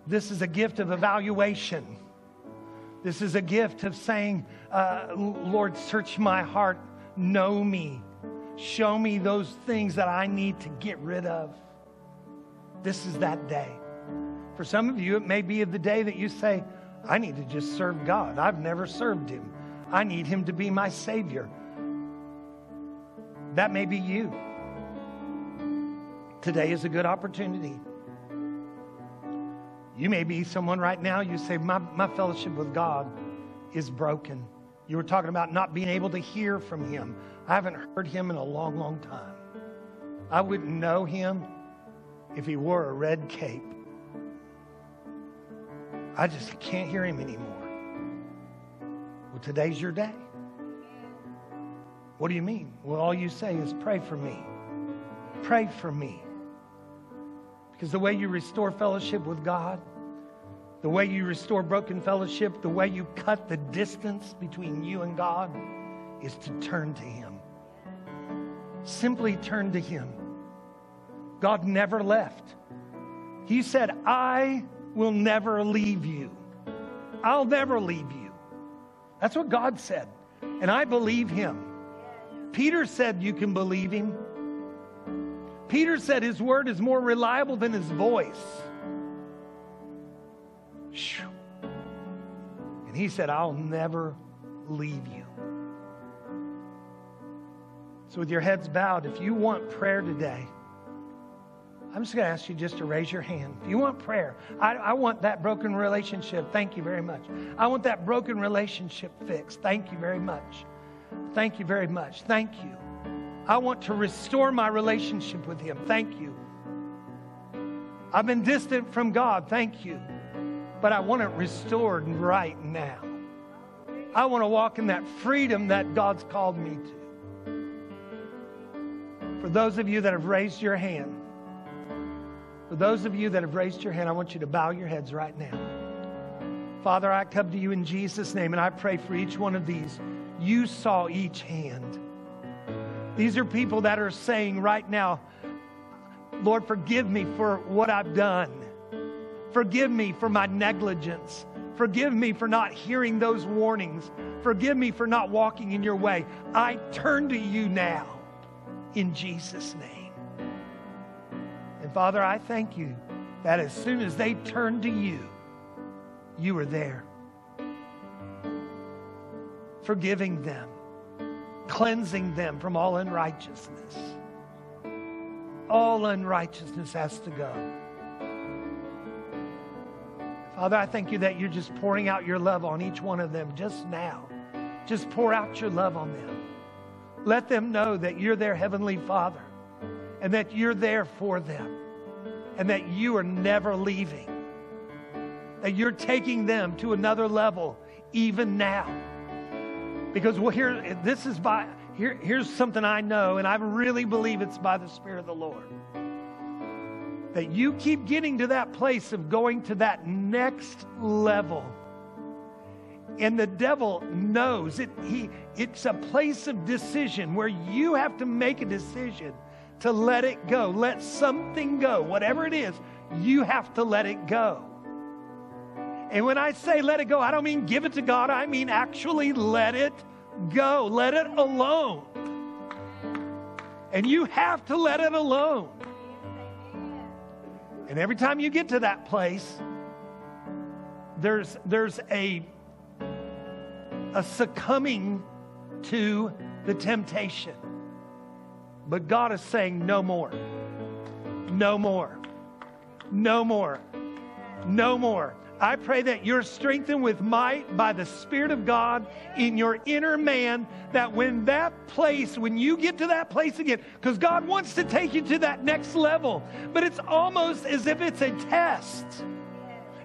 This is a gift of evaluation. This is a gift of saying, uh, Lord, search my heart, know me, show me those things that I need to get rid of. This is that day. For some of you, it may be the day that you say, I need to just serve God. I've never served Him. I need Him to be my Savior. That may be you. Today is a good opportunity. You may be someone right now, you say, my, my fellowship with God is broken. You were talking about not being able to hear from Him. I haven't heard Him in a long, long time. I wouldn't know Him if He wore a red cape. I just can't hear Him anymore. Well, today's your day. What do you mean? Well, all you say is, pray for me. Pray for me. Because the way you restore fellowship with God, the way you restore broken fellowship, the way you cut the distance between you and God is to turn to Him. Simply turn to Him. God never left. He said, I will never leave you. I'll never leave you. That's what God said. And I believe Him. Peter said, You can believe Him. Peter said his word is more reliable than his voice. And he said, I'll never leave you. So, with your heads bowed, if you want prayer today, I'm just going to ask you just to raise your hand. If you want prayer, I, I, want that broken relationship. Thank you very much. I want that broken relationship fixed. Thank you very much. Thank you very much. Thank you. I want to restore my relationship with Him. Thank you. I've been distant from God. Thank you. But I want it restored right now. I want to walk in that freedom that God's called me to. For those of you that have raised your hand, for those of you that have raised your hand, I want you to bow your heads right now. Father, I come to you in Jesus' name and I pray for each one of these. You saw each hand. These are people that are saying right now, Lord, forgive me for what I've done. Forgive me for my negligence. Forgive me for not hearing those warnings. Forgive me for not walking in your way. I turn to you now in Jesus' name. And Father, I thank you that as soon as they turned to you, you were there, forgiving them cleansing them from all unrighteousness. All unrighteousness has to go. Father, I thank you that you're just pouring out your love on each one of them just now. Just pour out your love on them. Let them know that you're their heavenly Father and that you're there for them and that you are never leaving. That you're taking them to another level even now. Because well, here, this is by, here, here's something I know, and I really believe it's by the Spirit of the Lord. That you keep getting to that place of going to that next level. And the devil knows it, he, it's a place of decision where you have to make a decision to let it go. Let something go. Whatever it is, you have to let it go. And when I say let it go, I don't mean give it to God. I mean actually let it go. Let it alone. And you have to let it alone. And every time you get to that place, there's, there's a, a succumbing to the temptation. But God is saying, no more. No more. No more. No more. I pray that you're strengthened with might by the Spirit of God in your inner man, that when that place, when you get to that place again, because God wants to take you to that next level, but it's almost as if it's a test.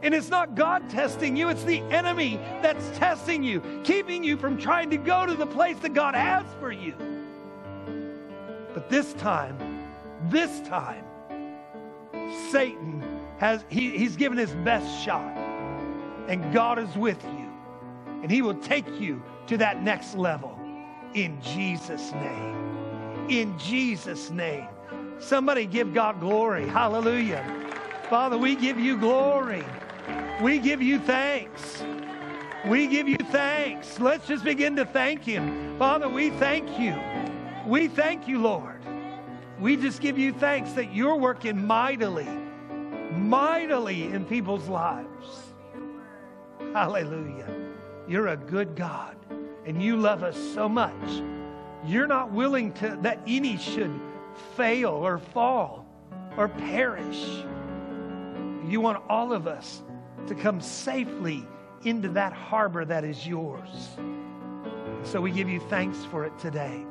And it's not God testing you, it's the enemy that's testing you, keeping you from trying to go to the place that God has for you. But this time, this time, Satan has, he, he's given his best shot. And God is with you. And he will take you to that next level in Jesus' name. In Jesus' name. Somebody give God glory. Hallelujah. Father, we give you glory. We give you thanks. We give you thanks. Let's just begin to thank Him. Father, we thank you. We thank you, Lord. We just give you thanks that you're working mightily, mightily in people's lives. Hallelujah. You're a good God, and you love us so much. You're not willing to that any should fail or fall or perish. You want all of us to come safely into that harbor that is yours. So we give you thanks for it today.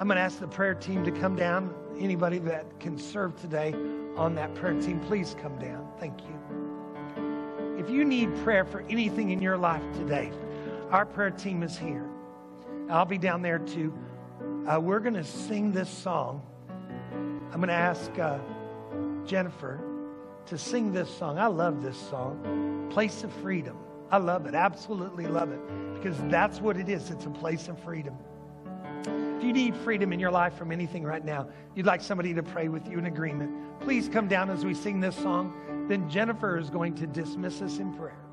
I'm going to ask the prayer team to come down. Anybody that can serve today on that prayer team, please come down. Thank you. If you need prayer for anything in your life today, our prayer team is here. I'll be down there too. Uh, we're going to sing this song. I'm going to ask uh, Jennifer to sing this song. I love this song, Place of Freedom. I love it, absolutely love it, because that's what it is. It's a place of freedom. If you need freedom in your life from anything right now, you'd like somebody to pray with you in agreement, please come down as we sing this song. Then Jennifer is going to dismiss us in prayer.